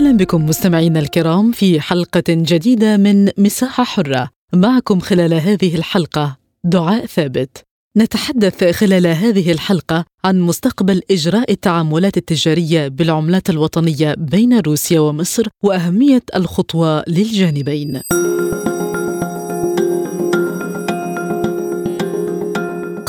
أهلا بكم مستمعينا الكرام في حلقة جديدة من مساحة حرة. معكم خلال هذه الحلقة دعاء ثابت. نتحدث خلال هذه الحلقة عن مستقبل إجراء التعاملات التجارية بالعملات الوطنية بين روسيا ومصر وأهمية الخطوة للجانبين.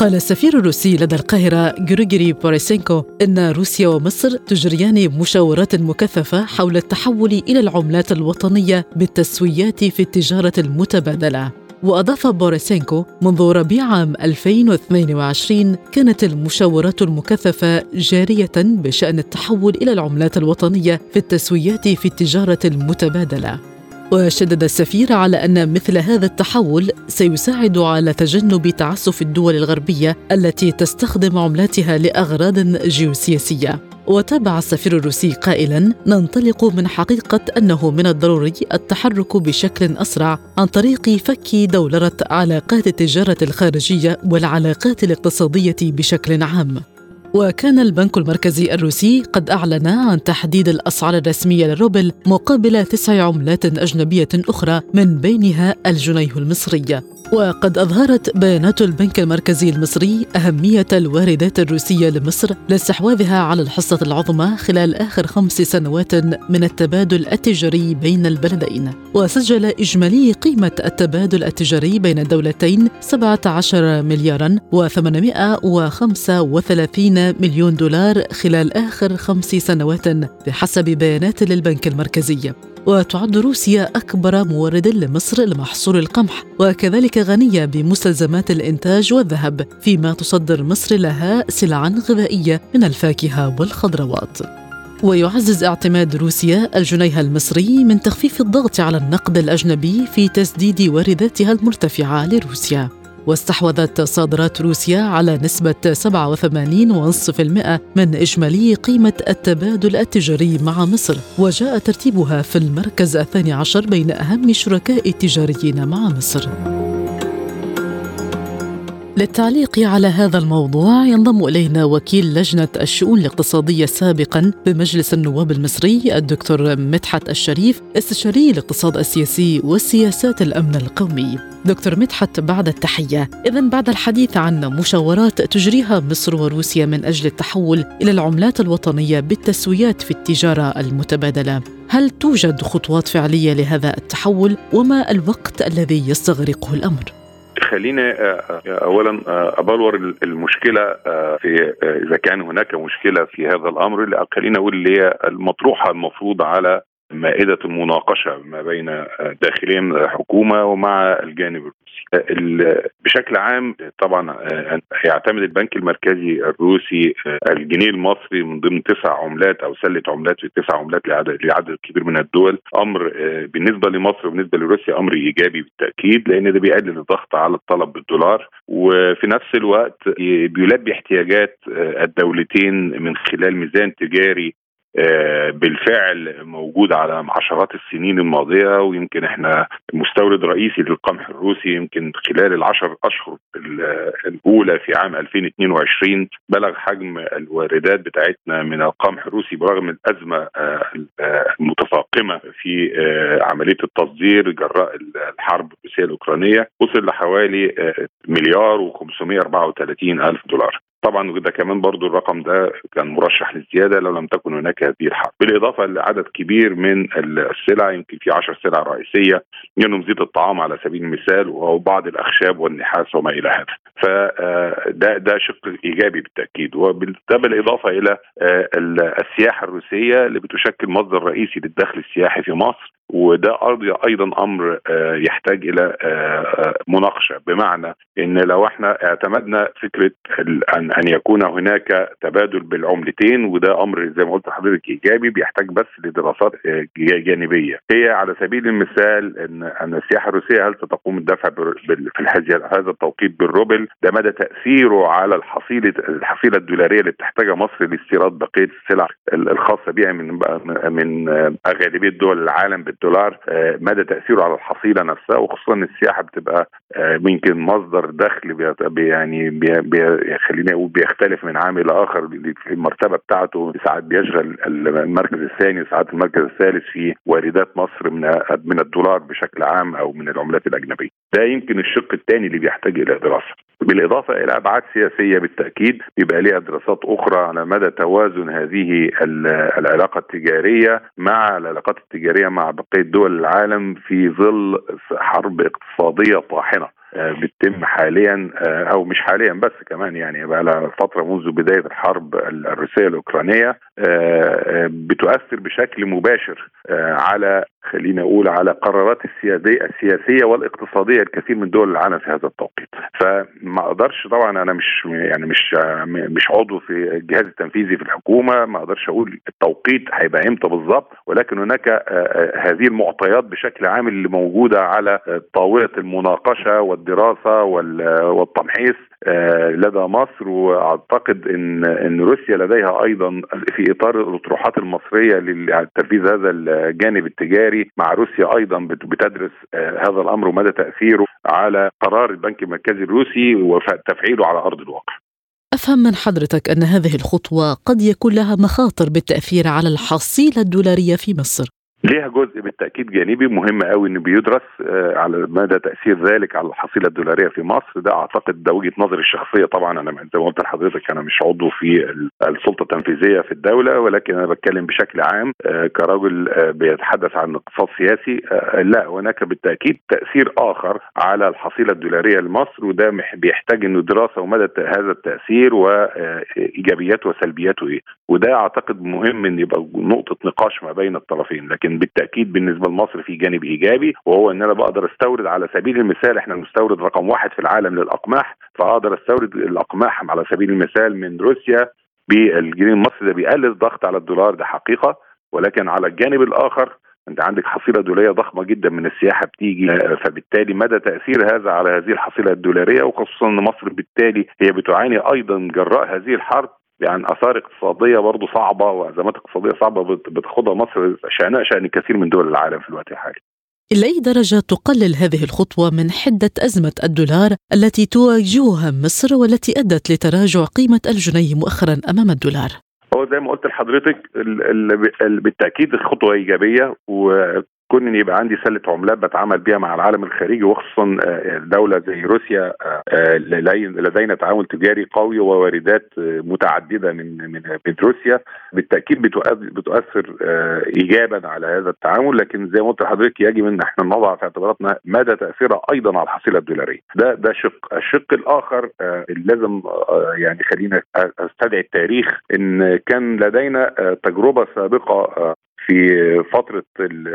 قال السفير الروسي لدى القاهرة جورجيري بوريسينكو إن روسيا ومصر تجريان مشاورات مكثفة حول التحول إلى العملات الوطنية بالتسويات في التجارة المتبادلة. وأضاف بوريسينكو منذ ربيع عام 2022 كانت المشاورات المكثفة جارية بشأن التحول إلى العملات الوطنية في التسويات في التجارة المتبادلة. وشدد السفير على أن مثل هذا التحول سيساعد على تجنب تعسف الدول الغربية التي تستخدم عملاتها لأغراض جيوسياسية. وتابع السفير الروسي قائلا ننطلق من حقيقة أنه من الضروري التحرك بشكل أسرع عن طريق فك دولرة علاقات التجارة الخارجية والعلاقات الاقتصادية بشكل عام. وكان البنك المركزي الروسي قد أعلن عن تحديد الأسعار الرسمية للروبل مقابل تسع عملات أجنبية أخرى من بينها الجنيه المصري. وقد أظهرت بيانات البنك المركزي المصري أهمية الواردات الروسية لمصر لاستحواذها على الحصة العظمى خلال آخر خمس سنوات من التبادل التجاري بين البلدين. وسجل إجمالي قيمة التبادل التجاري بين الدولتين 17 مليارا و835 مليون دولار خلال آخر خمس سنوات بحسب بيانات للبنك المركزي. وتعد روسيا أكبر مورد لمصر لمحصول القمح وكذلك غنية بمستلزمات الإنتاج والذهب فيما تصدر مصر لها سلعا غذائية من الفاكهة والخضروات. ويعزز اعتماد روسيا الجنيه المصري من تخفيف الضغط على النقد الأجنبي في تسديد وارداتها المرتفعة لروسيا. واستحوذت صادرات روسيا على نسبة 87.5% من إجمالي قيمة التبادل التجاري مع مصر وجاء ترتيبها في المركز الثاني عشر بين أهم شركاء التجاريين مع مصر. للتعليق على هذا الموضوع ينضم إلينا وكيل لجنة الشؤون الاقتصادية سابقا بمجلس النواب المصري الدكتور مدحت الشريف استشاري الاقتصاد السياسي وسياسات الأمن القومي. دكتور مدحت بعد التحية، اذا بعد الحديث عن مشاورات تجريها مصر وروسيا من أجل التحول إلى العملات الوطنية بالتسويات في التجارة المتبادلة، هل توجد خطوات فعلية لهذا التحول وما الوقت الذي يستغرقه الأمر؟ خلينا آه، آه، اولا آه، أبلور المشكلة في إذا كان هناك مشكلة في هذا الأمر خلينا أقول اللي هي المطروحة المفروض على مائدة المناقشه ما بين داخليا الحكومة ومع الجانب الروسي. بشكل عام طبعا يعتمد البنك المركزي الروسي الجنيه المصري من ضمن تسع عملات أو سلة عملات في تسع عملات لعدد كبير من الدول أمر بالنسبة لمصر وبالنسبة لروسيا أمر إيجابي بالتأكيد لأن ده بيقلل الضغط على الطلب بالدولار وفي نفس الوقت بيلبي احتياجات الدولتين من خلال ميزان تجاري آه، بالفعل موجود على عشرات السنين الماضية ويمكن إحنا مستورد رئيسي للقمح الروسي يمكن خلال العشر أشهر الأولى في عام 2022 بلغ حجم الواردات بتاعتنا من القمح الروسي برغم الأزمة آه، المتفاقمة في آه، عملية التصدير جراء الحرب الروسية الأوكرانية وصل لحوالي مليار و534 ألف دولار. طبعا وده كمان برضو الرقم ده كان مرشح للزيادة لو لم تكن هناك هذه الحرب. بالإضافة لعدد كبير من السلع يمكن في 10 سلع رئيسية منهم زيت الطعام على سبيل المثال وبعض الأخشاب والنحاس وما إلى هذا. فده ده شق إيجابي بالتأكيد. وده بالإضافة إلى السياحة الروسية اللي بتشكل مصدر رئيسي للدخل السياحي في مصر وده أيضا أمر يحتاج إلى مناقشة. بمعنى إن لو إحنا اعتمدنا فكرة أن أن يكون هناك تبادل بالعملتين وده أمر زي ما قلت لحضرتك إيجابي بيحتاج بس لدراسات جانبية. هي على سبيل المثال إن أن السياحة الروسية هل ستقوم الدفع في هذا التوقيت بالروبل؟ ده مدى تأثيره على الحصيلة الحصيلة الدولارية اللي بتحتاجها مصر لاستيراد بقية السلع الخاصة بها من من غالبيه دول العالم بالدولار مدى تأثيره على الحصيلة نفسها وخصوصا السياحة بتبقى يمكن مصدر دخل يعني خليني أقول بيختلف من عام إلى اخر في المرتبة بتاعته ساعات بيشغل المركز الثاني وساعات المركز الثالث في واردات مصر من من الدولار بشكل عام أو من العملات الأجنبية. ده يمكن الشق الثاني اللي بيحتاج إلى دراسة. بالإضافة إلى أبعاد سياسية بالتأكيد بيبقى ليها دراسات أخرى على مدى توازن هذه العلاقة التجارية مع العلاقات التجارية مع بقية دول العالم في ظل حرب اقتصادية طاحنة. بتتم حاليا أو مش حاليا بس كمان يعني بقى لها فترة منذ بداية الحرب الروسية الأوكرانية بتؤثر بشكل مباشر على خلينا أقول على قرارات السياسيه السياسية والاقتصادية الكثير من دول العالم في هذا التوقيت. فما أقدرش طبعا أنا مش يعني مش مش عضو في الجهاز التنفيذي في الحكومة ما أقدرش أقول التوقيت هيبقى إمتى بالظبط ولكن هناك هذه المعطيات بشكل عام اللي موجودة على طاولة المناقشة والدراسة والتمحيص لدى مصر وأعتقد ان إن روسيا لديها أيضا في إطار الأطروحات المصرية لتنفيذ هذا الجانب التجاري مع روسيا أيضا بتدرس هذا الأمر ومدى تأثيره على قرار البنك المركزي الروسي وتفعيله على أرض الواقع. أفهم من حضرتك أن هذه الخطوة قد يكون لها مخاطر بالتأثير على الحصيلة الدولارية في مصر. ليها جزء بالتاكيد جانبي مهم قوي إنه بيدرس على مدى تأثير ذلك على الحصيلة الدولارية في مصر. ده أعتقد ده وجهة نظري الشخصية طبعا. أنا زي ما قلت لحضرتك أنا مش عضو في السلطة التنفيذية في الدولة ولكن أنا بتكلم بشكل عام كرجل بيتحدث عن اقتصاد سياسي لا هناك بالتأكيد تأثير آخر على الحصيلة الدولارية لمصر وده بيحتاج إنه دراسة ومدى هذا التأثير وايجابياته وسلبياته إيه. وده أعتقد مهم إن يبقى نقطة نقاش ما بين الطرفين. لكن بالتأكيد بالنسبة لمصر في جانب إيجابي وهو إن أنا بقدر أستورد على سبيل المثال إحنا المستورد رقم واحد في العالم للأقماح فأقدر أستورد الأقماح على سبيل المثال من روسيا بالجنيه المصري ده بيقلل الضغط على الدولار ده حقيقة. ولكن على الجانب الآخر أنت عندك حصيلة دولارية ضخمة جدا من السياحة بتيجي فبالتالي مدى تأثير هذا على هذه الحصيلة الدولارية وخصوصا إن مصر بالتالي هي بتعاني أيضا جراء هذه الحرب. يعني آثار اقتصادية برضه صعبة وأزمات اقتصادية صعبة بتاخدها مصر شانها شأن كثير من دول العالم في الوقت الحالي. إلى أي درجة تقلل هذه الخطوة من حدة أزمة الدولار التي تواجهها مصر والتي أدت لتراجع قيمة الجنيه مؤخرا أمام الدولار؟ هو زي ما قلت لحضرتك بالتأكيد الخطوة إيجابية و كون إن يبقى عندي سلة عملات بتعامل بيها مع العالم الخارجي وخصوصا دوله زي روسيا لدينا تعامل تجاري قوي وواردات متعددة من من روسيا بالتأكيد بتؤثر ايجابا على هذا التعامل. لكن زي ما قلت لحضرتك يجب إن إحنا نضع في اعتباراتنا مدى تاثيرها أيضا على الحصيلة الدولارية. ده ده شق. الشق الآخر لازم يعني خلينا أستدعي التاريخ إن كان لدينا تجربة سابقة في فترة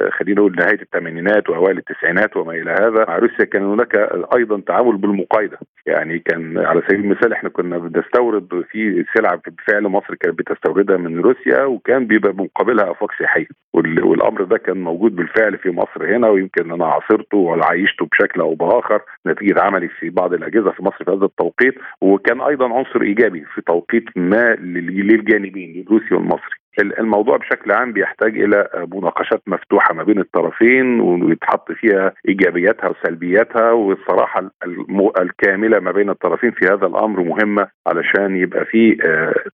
خلينا نقول نهاية الثمانينات وأوائل التسعينات وما إلى هذا مع روسيا كان هناك أيضا تعامل بالمقايضة. يعني كان على سبيل المثال إحنا كنا بنستورد في سلع بالفعل مصر كانت بتستوردها من روسيا وكان بيبقى مقابلها آفاق سياحية. والأمر ده كان موجود بالفعل في مصر هنا ويمكن أنا عاصرته وعايشته بشكل أو بآخر نتيجة عملي في بعض الأجهزة في مصر في هذا التوقيت. وكان أيضا عنصر إيجابي في توقيت ما للجانبين للروسي والمصري. الموضوع بشكل عام بيحتاج إلى مناقشات مفتوحة ما بين الطرفين ويتحط فيها إيجابياتها وسلبياتها والصراحة الكاملة ما بين الطرفين في هذا الأمر مهمة علشان يبقى في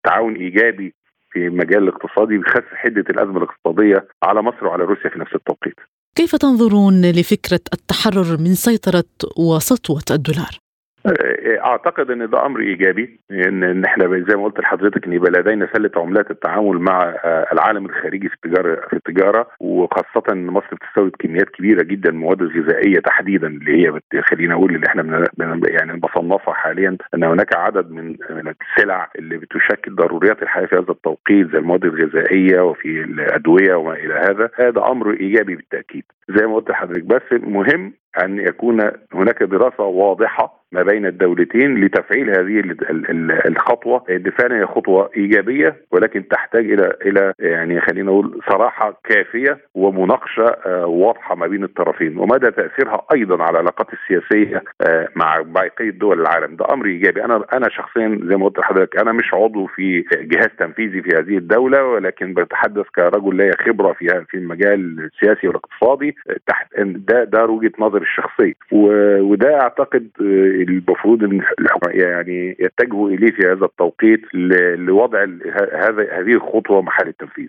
تعاون إيجابي في المجال الاقتصادي بيخفف حدة الأزمة الاقتصادية على مصر وعلى روسيا في نفس التوقيت. كيف تنظرون لفكرة التحرر من سيطرة وسطوة الدولار؟ أعتقد إن ده أمر إيجابي إن ان إحنا زي ما قلت لحضرتك إن يبقى لدينا سلة عملات التعامل مع آه، العالم الخارجي في التجاره في التجارة وخاصة ان مصر بتستورد كميات كبيرة جدا من المواد الغذائيه تحديدا اللي هي خلينا أقول اللي إحنا يعني بصنفها حاليا إن هناك عدد من من السلع اللي بتشكل ضروريات الحياة في هذا التوقيت زي المواد الغذائية وفي الأدوية وما إلى هذا. هذا أمر إيجابي بالتأكيد. زي ما قلت لحضرتك بس مهم أن يكون هناك دراسة واضحة ما بين الدولتين. لتفعيل هذه الخطوة. فعلا هي خطوة إيجابية ولكن تحتاج إلى إلى يعني خلينا نقول صراحة كافية ومناقشة آه، واضحة ما بين الطرفين. ومدى تأثيرها أيضا على العلاقات السياسية آه، مع بقيه دول العالم. ده أمر إيجابي. أنا أنا شخصيا زي ما قلت لحضرتك أنا مش عضو في جهاز تنفيذي في هذه الدولة ولكن بتحدث كرجل ليا خبرة في في المجال السياسي والاقتصادي تحت ده ده وجهة نظري الشخصية. وده أعتقد المفروض إن يعني يتجهوا إليه في هذا التوقيت لوضع هذا هذه الخطوة محل التنفيذ.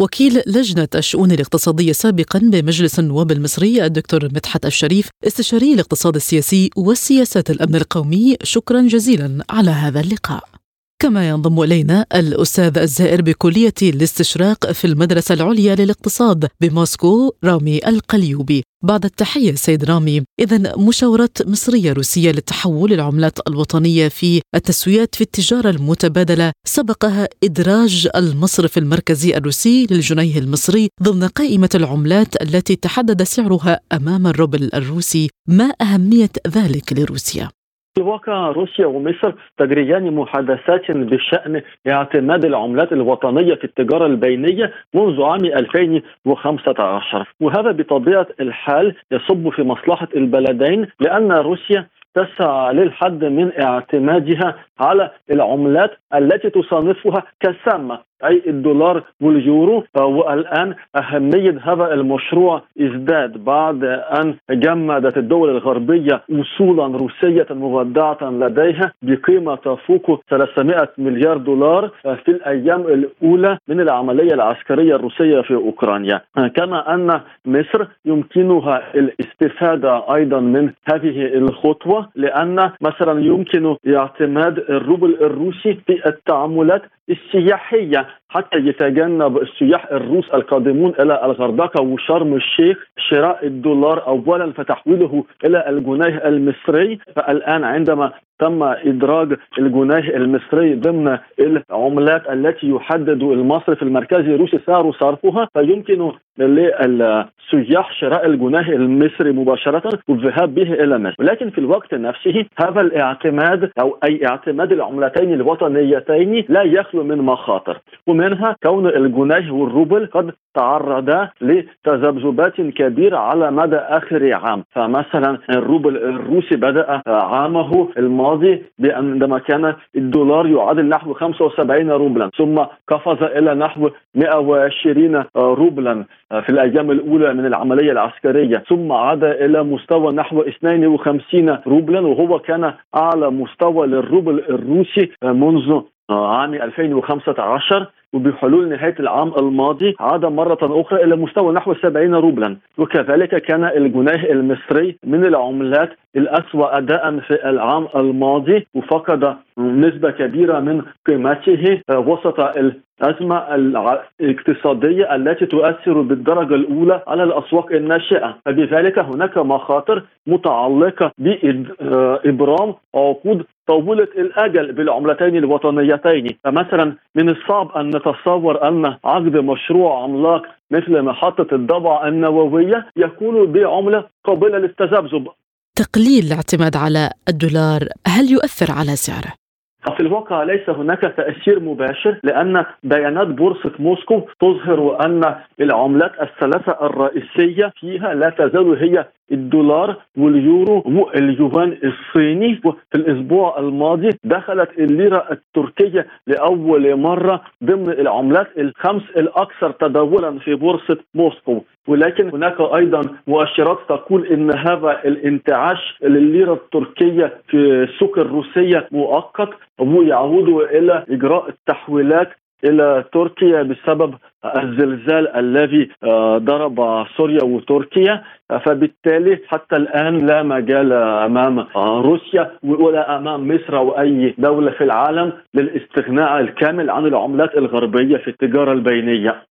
وكيل لجنة الشؤون الاقتصادية سابقا بمجلس النواب المصري الدكتور مدحت الشريف استشاري الاقتصاد السياسي والسياسات الأمن القومي شكرا جزيلا على هذا اللقاء كما ينضم إلينا الأستاذ الزائر بكلية الاستشراق في المدرسة العليا للاقتصاد بموسكو رامي القليوبي. بعد التحية سيد رامي اذا مشاورات مصرية روسية لتحول العملات الوطنية في التسويات في التجارة المتبادلة سبقها إدراج المصرف المركزي الروسي للجنيه المصري ضمن قائمة العملات التي تحدد سعرها أمام الروبل الروسي ما أهمية ذلك لروسيا. في الواقع روسيا ومصر تجريان محادثات بشأن اعتماد العملات الوطنية في التجارة البينية منذ عام 2015 وهذا بطبيعة الحال يصب في مصلحة البلدين لأن روسيا تسعى للحد من اعتمادها على العملات التي تصنفها كسامة أي الدولار واليورو والآن أهمية هذا المشروع ازداد بعد أن جمدت الدول الغربية أصولا روسية مودعة لديها بقيمة تفوق 300 مليار دولار في الأيام الأولى من العملية العسكرية الروسية في أوكرانيا. كما أن مصر يمكنها الاستفادة أيضا من هذه الخطوة لأن مثلا يمكن اعتماد الروبل الروسي في التعاملات السياحية. China حتى يتجنب السياح الروس القادمون إلى الغردقة وشرم الشيخ شراء الدولار أولا فتحويله إلى الجنيه المصري. فالآن عندما تم إدراج الجنيه المصري ضمن العملات التي يحدد المصرف المركزي الروسي سعر صرفها فيمكن للسياح شراء الجنيه المصري مباشرة والذهاب به إلى مصر. ولكن في الوقت نفسه هذا الاعتماد أو أي اعتماد العملتين الوطنيتين لا يخلو من مخاطر. ومنها كون الجنيه والروبل قد تعرضا لتذبذبات كبيرة على مدى آخر عام. فمثلا الروبل الروسي بدأ عامه الماضي عندما كان الدولار يعادل نحو 75 روبلا ثم قفز إلى نحو 120 روبلا في الأيام الأولى من العملية العسكرية ثم عاد إلى مستوى نحو 52 روبلا وهو كان أعلى مستوى للروبل الروسي منذ عام 2015 وبحلول نهاية العام الماضي عاد مرة أخرى إلى مستوى نحو 70 روبلا. وكذلك كان الجنيه المصري من العملات الأسوأ أداء في العام الماضي وفقد نسبة كبيرة من قيمته وسط الأزمة الاقتصادية التي تؤثر بالدرجة الأولى على الأسواق الناشئة. فبذلك هناك مخاطر متعلقة بإبرام عقود طويلة الأجل بالعملتين الوطنيتين فمثلا من الصعب أن نتصور أن عقد مشروع عملاق مثل محطة الضبع النووية يكون بعملة قابلة للتذبذب تقليل الاعتماد على الدولار هل يؤثر على سعره؟ في الواقع ليس هناك تأثير مباشر لأن بيانات بورصة موسكو تظهر أن العملات الثلاثة الرئيسية فيها لا تزال هي الدولار واليورو واليوان الصيني في الأسبوع الماضي دخلت الليرة التركية لأول مرة ضمن العملات الخمس الأكثر تداولا في بورصة موسكو. ولكن هناك أيضا مؤشرات تقول إن هذا الانتعاش للليرة التركية في السوق الروسية مؤقت ويعود إلى إجراء التحويلات إلى تركيا بسبب الزلزال الذي آه، ضرب سوريا وتركيا فبالتالي حتى الآن لا مجال أمام آه، روسيا ولا أمام مصر أو أي دولة في العالم للاستغناء الكامل عن العملات الغربية في التجارة البينية.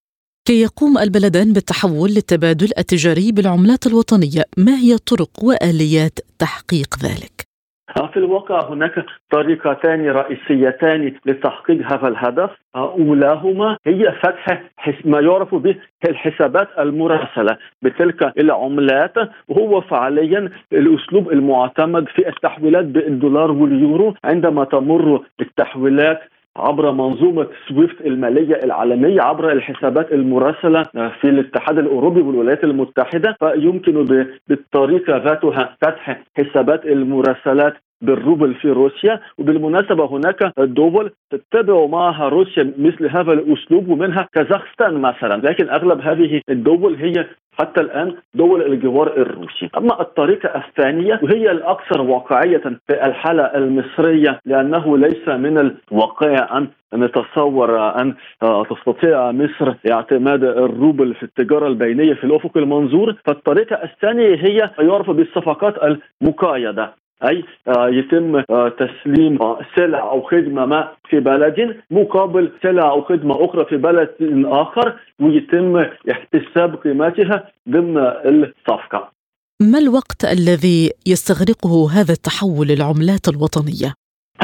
كي يقوم البلدان بالتحول للتبادل التجاري بالعملات الوطنية، ما هي طرق وآليات تحقيق ذلك؟ في الواقع هناك طريقتان رئيسيتان لتحقيق هذا الهدف. أولاهما هي فتح ما يعرف به الحسابات المراسلة. بتلك العملات وهو فعليا الأسلوب المعتمد في التحويلات بالدولار واليورو عندما تمر التحويلات عبر منظومة سويفت المالية العالمية عبر الحسابات المراسلة في الاتحاد الأوروبي والولايات المتحدة فيمكن بالطريقة ذاتها فتح حسابات المراسلات بالروبل في روسيا وبالمناسبة هناك دول تتبع معها روسيا مثل هذا الأسلوب ومنها كازاخستان مثلا. لكن أغلب هذه الدول هي حتى الآن دول الجوار الروسي، أما الطريقة الثانية وهي الأكثر واقعية في الحالة المصرية لأنه ليس من الواقع أن نتصور أن تستطيع مصر اعتماد الروبل في التجارة البينية في الأفق المنظور، فالطريقة الثانية هي يعرف بالصفقات المقايده أي آه، يتم آه، تسليم آه، سلع أو خدمة ما في بلد مقابل سلع أو خدمة أخرى في بلد آخر ويتم احتساب قيمتها ضمن الصفقة. ما الوقت الذي يستغرقه هذا التحول للعملات الوطنية؟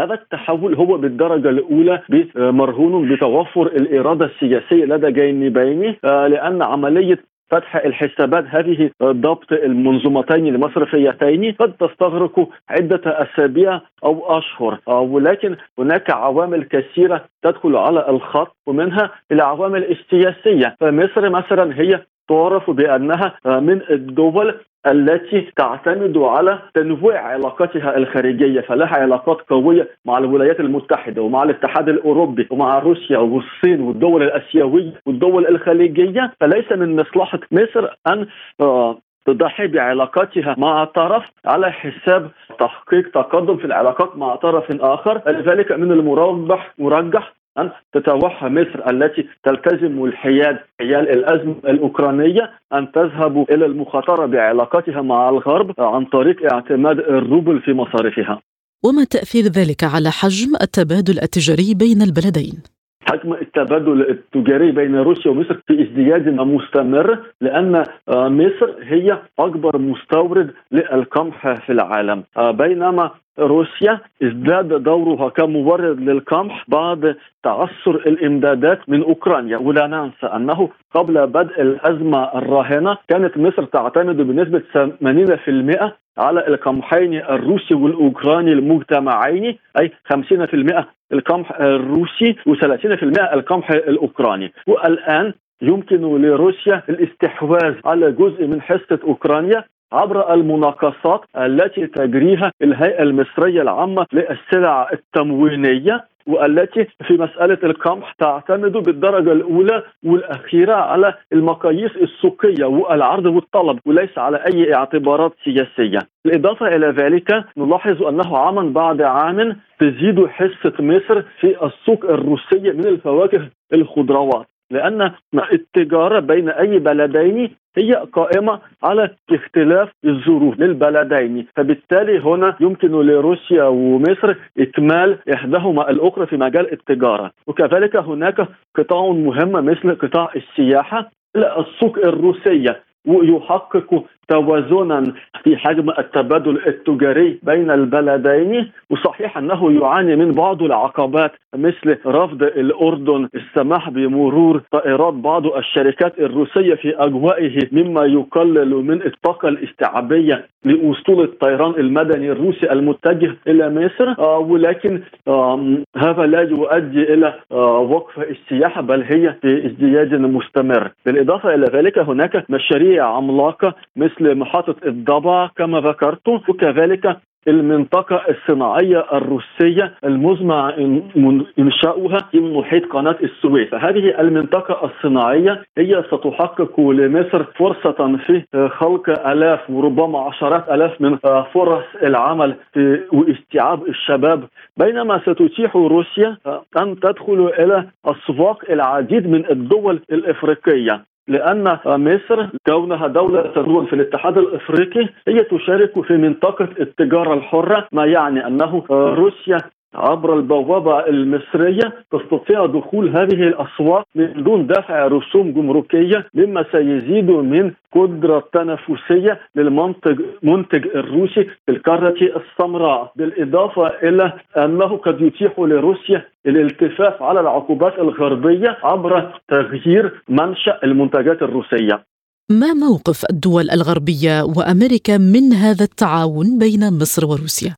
هذا التحول هو بالدرجة الأولى مرهون بتوفر الإرادة السياسية لدى جانبين لأن عملية فتح الحسابات. هذه ضبط المنظومتين المصرفيتين قد تستغرق عدة أسابيع أو أشهر. ولكن هناك عوامل كثيرة تدخل على الخط ومنها العوامل السياسية. فمصر مثلا هي تعرف بأنها من الدول التي تعتمد على تنويع علاقاتها الخارجية فلها علاقات قوية مع الولايات المتحدة ومع الاتحاد الأوروبي ومع روسيا والصين والدول الأسيوية والدول الخليجية. فليس من مصلحة مصر أن آه، تضحي بعلاقاتها مع طرف على حساب تحقيق تقدم في العلاقات مع طرف آخر. لذلك من المرجح مرجح أن تتوحى مصر التي تلتزم الحياد حيال الأزمة الأوكرانية أن تذهب إلى المخاطرة بعلاقاتها مع الغرب عن طريق اعتماد الروبل في مصارفها وما تأثير ذلك على حجم التبادل التجاري بين البلدين؟ حجم التبادل التجاري بين روسيا ومصر في ازدياد مستمر لأن مصر هي أكبر مستورد للقمح في العالم بينما روسيا ازداد دورها كمورد للقمح بعد تعثر الإمدادات من أوكرانيا. ولا ننسى أنه قبل بدء الأزمة الراهنة كانت مصر تعتمد بنسبة 80% على القمحين الروسي والأوكراني المجتمعين أي 50% القمح الروسي و30% القمح الأوكراني. والآن يمكن لروسيا الاستحواذ على جزء من حصة أوكرانيا عبر المناقصات التي تجريها الهيئة المصرية العامة للسلع التموينية والتي في مسألة القمح تعتمد بالدرجة الأولى والأخيرة على المقاييس السوقية والعرض والطلب وليس على أي اعتبارات سياسية. بالإضافة إلى ذلك نلاحظ أنه عاما بعد عام تزيد حصة مصر في السوق الروسية من الفواكه الخضروات. لأن التجارة بين أي بلدين هي قائمة على اختلاف الظروف للبلدين. فبالتالي هنا يمكن لروسيا ومصر إكمال إحداهما الأخرى في مجال التجارة. وكذلك هناك قطاع مهم مثل قطاع السياحة السوق الروسية ويحقق توازنا في حجم التبادل التجاري بين البلدين وصحيح أنه يعاني من بعض العقبات مثل رفض الأردن السماح بمرور طائرات بعض الشركات الروسية في أجوائه مما يقلل من الطاقه الاستيعابية لأسطول الطيران المدني الروسي المتجه إلى مصر. آه ولكن آه هذا لا يؤدي إلى آه وقف السياحة بل هي في ازدياد مستمر. بالإضافة إلى ذلك هناك مشاريع عملاقة مثل محطة الضبع كما ذكرت وكذلك المنطقة الصناعية الروسية المزمع إنشاؤها في محيط قناة السويس. فهذه المنطقة الصناعية هي ستحقق لمصر فرصة في خلق آلاف وربما عشرات آلاف من فرص العمل واستيعاب الشباب. بينما ستتيح روسيا أن تدخل إلى أسواق العديد من الدول الإفريقية. لأن مصر كونها دولة تدون في الاتحاد الإفريقي هي تشارك في منطقة التجارة الحرة ما يعني أنه روسيا عبر البوابة المصرية تستطيع دخول هذه الأسواق من دون دفع رسوم جمركية مما سيزيد من قدرة التنافسية للمنتج منتج الروسي في القارة السمراء بالإضافة إلى أنه قد يتيح لروسيا الالتفاف على العقوبات الغربية عبر تغيير منشأ المنتجات الروسية ما موقف الدول الغربية وأمريكا من هذا التعاون بين مصر وروسيا؟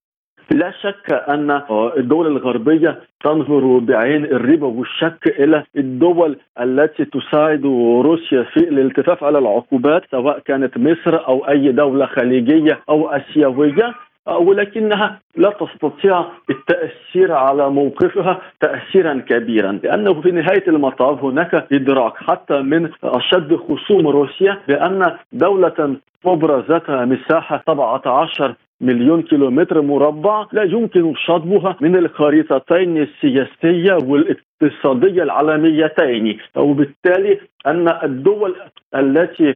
لا شك أن الدول الغربية تنظر بعين الربا والشك إلى الدول التي تساعد روسيا في الالتفاف على العقوبات سواء كانت مصر أو أي دولة خليجية أو آسيوية ولكنها لا تستطيع التأثير على موقفها تأثيرا كبيرا لأنه في نهاية المطاف هناك إدراك حتى من أشد خصوم روسيا بأن دولة مبرزتها مساحة 17 مليون كيلومتر مربع لا يمكن شطبها من الخريطتين السياسية والاقتصادية العالميتين. وبالتالي أن الدول التي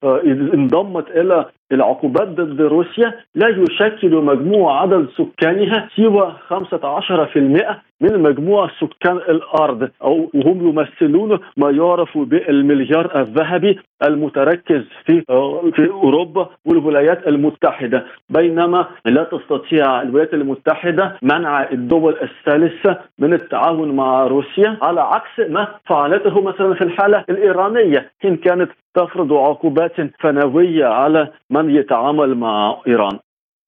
انضمت إلى العقوبات ضد روسيا لا يشكل مجموع عدد سكانها سوى 15% من مجموع سكان الأرض. أو وهم يمثلون ما يعرف بالمليار الذهبي المتركز في في أوروبا والولايات المتحدة. بينما لا تستطيع الولايات المتحدة منع الدول الثالثة من التعاون مع روسيا على عكس ما فعلته مثلا في الحالة الإيرانية. حين كانت تفرض عقوبات فنوية على من يتعامل مع إيران.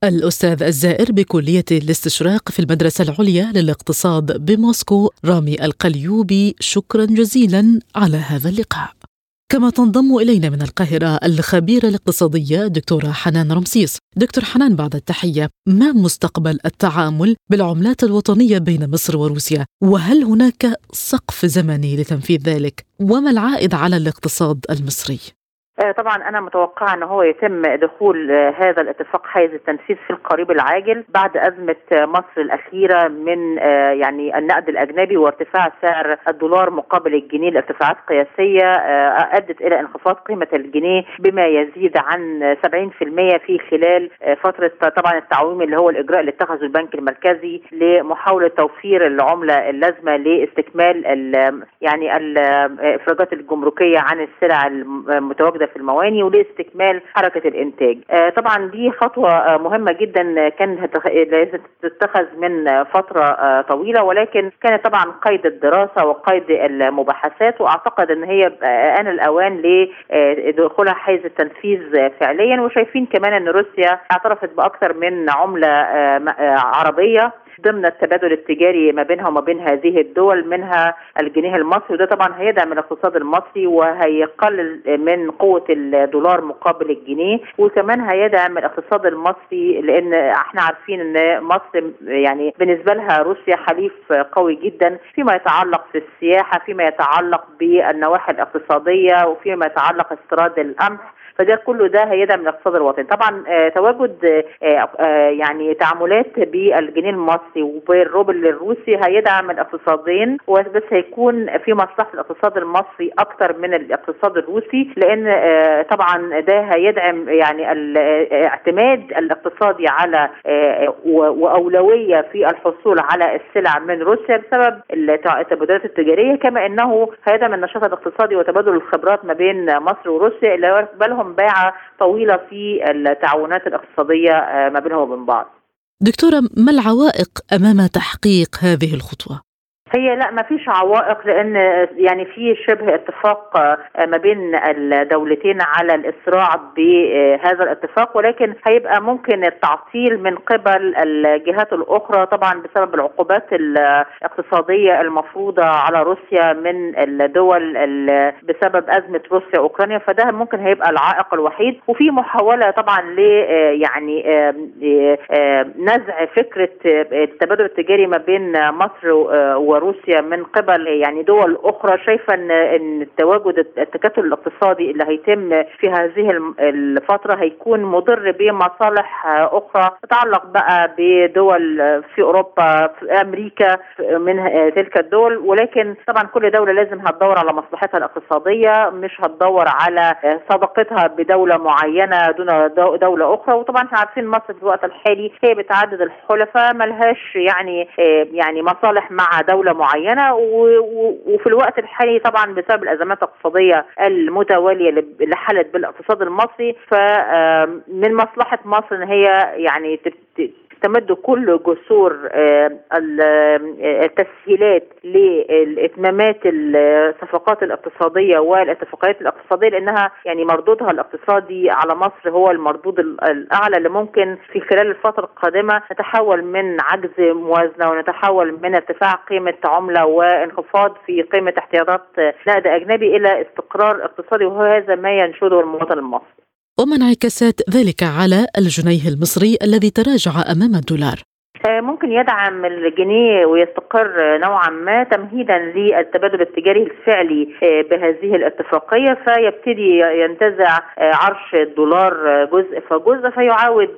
الأستاذ الزائر بكلية الاستشراق في المدرسة العليا للاقتصاد بموسكو رامي القليوبي شكرا جزيلا على هذا اللقاء. كما تنضم إلينا من القاهرة الخبيرة الاقتصادية دكتورة حنان رمسيس. دكتور حنان بعد التحية ما مستقبل التعامل بالعملات الوطنية بين مصر وروسيا؟ وهل هناك سقف زمني لتنفيذ ذلك؟ وما العائد على الاقتصاد المصري؟ طبعا أنا متوقعة إن هو يتم دخول آه، هذا الاتفاق حيز التنفيذ في القريب العاجل بعد أزمة مصر الأخيرة من آه، يعني النقد الأجنبي وارتفاع سعر الدولار مقابل الجنيه لارتفاعات قياسية أدت إلى انخفاض قيمة الجنيه بما يزيد عن 70% في خلال فترة طبعا التعويم اللي هو الإجراء اللي اتخذه البنك المركزي لمحاولة توفير العملة اللازمة لاستكمال يعني الافراجات الجمركية عن السلع المتواجدة في المواني ولاستكمال حركة الإنتاج. آه، طبعا دي خطوة آه، مهمة جدا كانت لازم تتخذ من فترة آه، طويلة ولكن كانت طبعا قيد الدراسة وقيد المباحثات وأعتقد إن هي آن الأوان لدخولها حيز التنفيذ فعليا وشايفين كمان إن روسيا اعترفت بأكثر من عملة عربية ضمن التبادل التجاري ما بينها وما بين هذه الدول منها الجنيه المصري وده طبعا هيدعم الاقتصاد المصري وهيقلل من قوة الدولار مقابل الجنيه وكمان هيدعم الاقتصاد المصري لأن إحنا عارفين إن مصر يعني بالنسبة لها روسيا حليف قوي جدا فيما يتعلق في السياحة فيما يتعلق بالنواحي الاقتصادية وفيما يتعلق استيراد القمح فده كله ده هيدعم الاقتصاد الوطني. طبعا آه تواجد آه آه يعني تعاملات بالجنيه المصري وبالروبل الروسي هيدعم الاقتصادين بس هيكون في مصلحة الاقتصاد المصري أكتر من الاقتصاد الروسي لأن طبعا ده هيدعم يعني الاعتماد الاقتصادي على وأولوية في الحصول على السلع من روسيا بسبب التبادلات التجارية كما إنه هيدعم النشاط الاقتصادي وتبادل الخبرات ما بين مصر وروسيا اللي يقبلهم لهم باعة طويلة في التعاونات الاقتصادية آه، ما بينهم وبين بعض دكتورة ما العوائق أمام تحقيق هذه الخطوة؟ هي لا ما فيش عوائق لأن يعني في شبه اتفاق ما بين الدولتين على الإسراع بهذا الاتفاق ولكن هيبقى ممكن التعطيل من قبل الجهات الأخرى طبعا بسبب العقوبات الاقتصادية المفروضة على روسيا من الدول بسبب أزمة روسيا اوكرانيا فده ممكن هيبقى العائق الوحيد. وفي محاولة طبعا ل يعني نزع فكرة التبادل التجاري ما بين مصر وروسيا من قبل يعني دول أخرى شايفة ان إن التواجد التكتل الاقتصادي اللي هيتم في هذه الفترة هيكون مضر بمصالح أخرى تتعلق بقى بدول في أوروبا في أمريكا من تلك الدول. ولكن طبعا كل دولة لازم هتدور على مصلحتها الاقتصادية مش هتدور على صداقتها بدولة معينة دون دولة أخرى. وطبعا إحنا عارفين مصر في الوقت الحالي هي بتعدد الحلفاء ملهاش يعني يعني مصالح مع دولة معينة وفي الوقت الحالي طبعا بسبب الأزمات الاقتصادية المتوالية اللي حلت بالاقتصاد المصري فمن مصلحة مصر إن هي يعني تمد كل جسور التسهيلات لاتمامات الصفقات الاقتصادية والاتفاقيات الاقتصادية لأنها يعني مردودها الاقتصادي على مصر هو المردود الأعلى اللي ممكن في خلال الفترة القادمة نتحول من عجز موازنة ونتحول من ارتفاع قيمة عملة وانخفاض في قيمة احتياطات نقد أجنبي إلى استقرار اقتصادي وهذا ما ينشده المواطن المصري. وما انعكاسات ذلك على الجنيه المصري الذي تراجع أمام الدولار. ممكن يدعم الجنيه ويستقر نوعا ما تمهيدا للتبادل التجاري الفعلي بهذه الاتفاقية. فيبتدي ينتزع عرش الدولار جزء فجزء فيعاود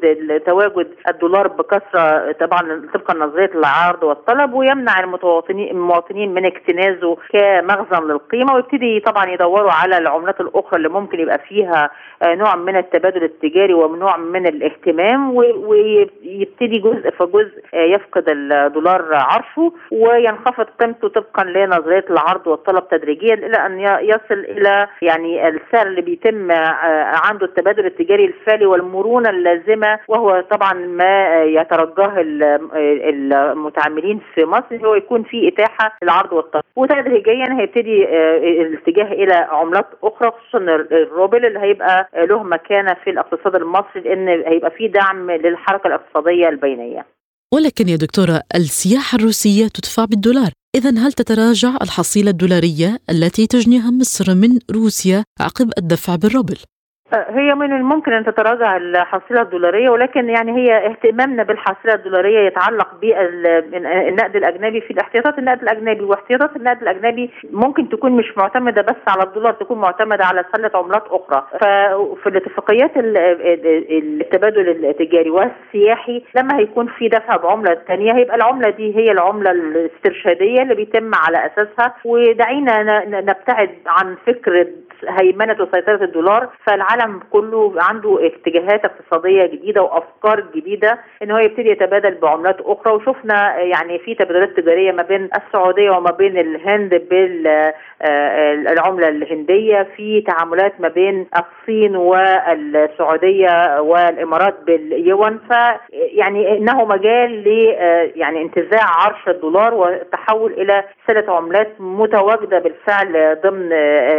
تواجد الدولار بكثرة طبعا طبقا لنظريه العرض والطلب ويمنع المواطنين المواطنين من اكتنازه كمخزن للقيمة. ويبتدي طبعا يدوروا على العملات الأخرى اللي ممكن يبقى فيها نوع من التبادل التجاري ونوع من الاهتمام ويبتدي جزء فجزء يفقد الدولار عرشه وينخفض قيمته طبقا لنظرية العرض والطلب تدريجيا إلى أن يصل إلى يعني السعر اللي بيتم عنده التبادل التجاري الفعلي والمرونة اللازمة وهو طبعا ما يترجاه المتعاملين في مصر هو يكون في إتاحة للعرض والطلب وتدريجيا هيبتدي الاتجاه إلى عملات أخرى خصوصا الروبل اللي هيبقى له مكانة في الاقتصاد المصري لأن هيبقى في دعم للحركة الاقتصادية البينية. ولكن يا دكتورة السياحة الروسية تدفع بالدولار إذا هل تتراجع الحصيلة الدولارية التي تجنيها مصر من روسيا عقب الدفع بالروبل؟ هي من الممكن أن تتراجع الحصيلة الدولارية ولكن يعني هي اهتمامنا بالحصيلة الدولارية يتعلق بالنقد الأجنبي في الاحتياطات النقد الأجنبي واحتياطات النقد الأجنبي ممكن تكون مش معتمدة بس على الدولار تكون معتمدة على سلة عملات أخرى. ففي الاتفاقيات التبادل التجاري والسياحي لما هيكون في دفع بعملة ثانية هيبقى العملة دي هي العملة الاسترشادية اللي بيتم على أساسها. ودعينا نبتعد عن فكره هيمنة وسيطرة الدولار فالعالم كله عنده اتجاهات اقتصادية جديدة وأفكار جديدة إن هو يبتدي يتبادل بعملات أخرى. وشفنا يعني في تبادلات تجارية ما بين السعودية وما بين الهند بالعمله الهندية في تعاملات ما بين الصين والسعودية والإمارات باليوان ف يعني إنه مجال ل يعني انتزاع عرش الدولار والتحول إلى سلة عملات متواجدة بالفعل ضمن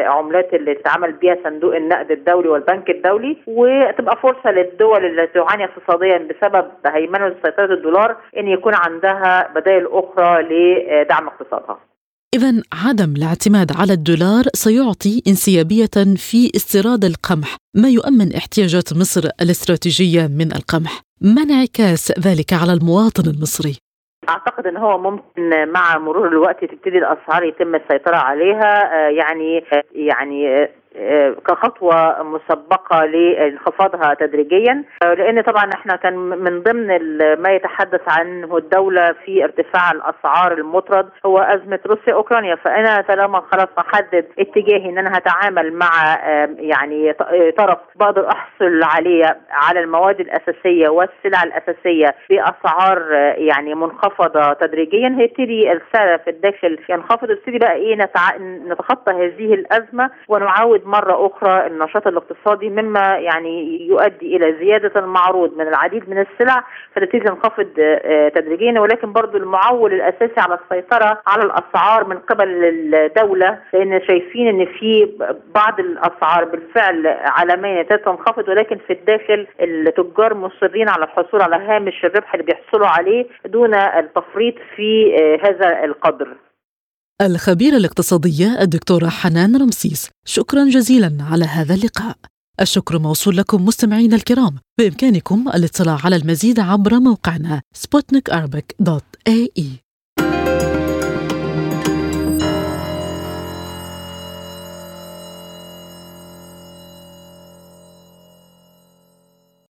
عملات اللي اتعمل بها صندوق النقد الدولي والبنك الدولي وتبقى فرصة للدول اللي تعاني اقتصاديا بسبب هيمنه سيطره الدولار إن يكون عندها بدائل أخرى لدعم اقتصادها. إذا عدم الاعتماد على الدولار سيعطي انسيابية في استيراد القمح، ما يؤمن احتياجات مصر الاستراتيجية من القمح. ما انعكاس ذلك على المواطن المصري؟ أعتقد إن هو ممكن مع مرور الوقت تبتدي الأسعار يتم السيطرة عليها يعني يعني كخطوة مسبقة لانخفاضها تدريجيا. لأن طبعا إحنا كان من ضمن ما يتحدث عنه الدولة في ارتفاع الأسعار المطرد هو أزمة روسيا أوكرانيا. فأنا طالما خلاص أحدد اتجاهي إن أنا هتعامل مع يعني طرف بقدر احصل عليه على المواد الأساسية والسلع الأساسية بأسعار يعني منخفضة تدريجيا هيبتدي السعر في الداخل ينخفض. يبتدي بقى إيه نتخطى هذه الأزمة ونعود ينخفض مرة أخرى النشاط الاقتصادي مما يعني يؤدي إلى زيادة المعروض من العديد من السلع فتبتدي تنخفض تدريجيا ولكن برضو المعول الأساسي على السيطرة على الأسعار من قبل الدولة لأن شايفين إن في بعض الأسعار بالفعل عالميا تنخفض ولكن في الداخل التجار مصرين على الحصول على هامش الربح اللي بيحصلوا عليه دون التفريط في هذا القدر. الخبيرة الاقتصادية الدكتورة حنان رمسيس. شكرا جزيلا على هذا اللقاء. الشكر موصول لكم مستمعينا الكرام. بإمكانكم الاطلاع على المزيد عبر موقعنا اي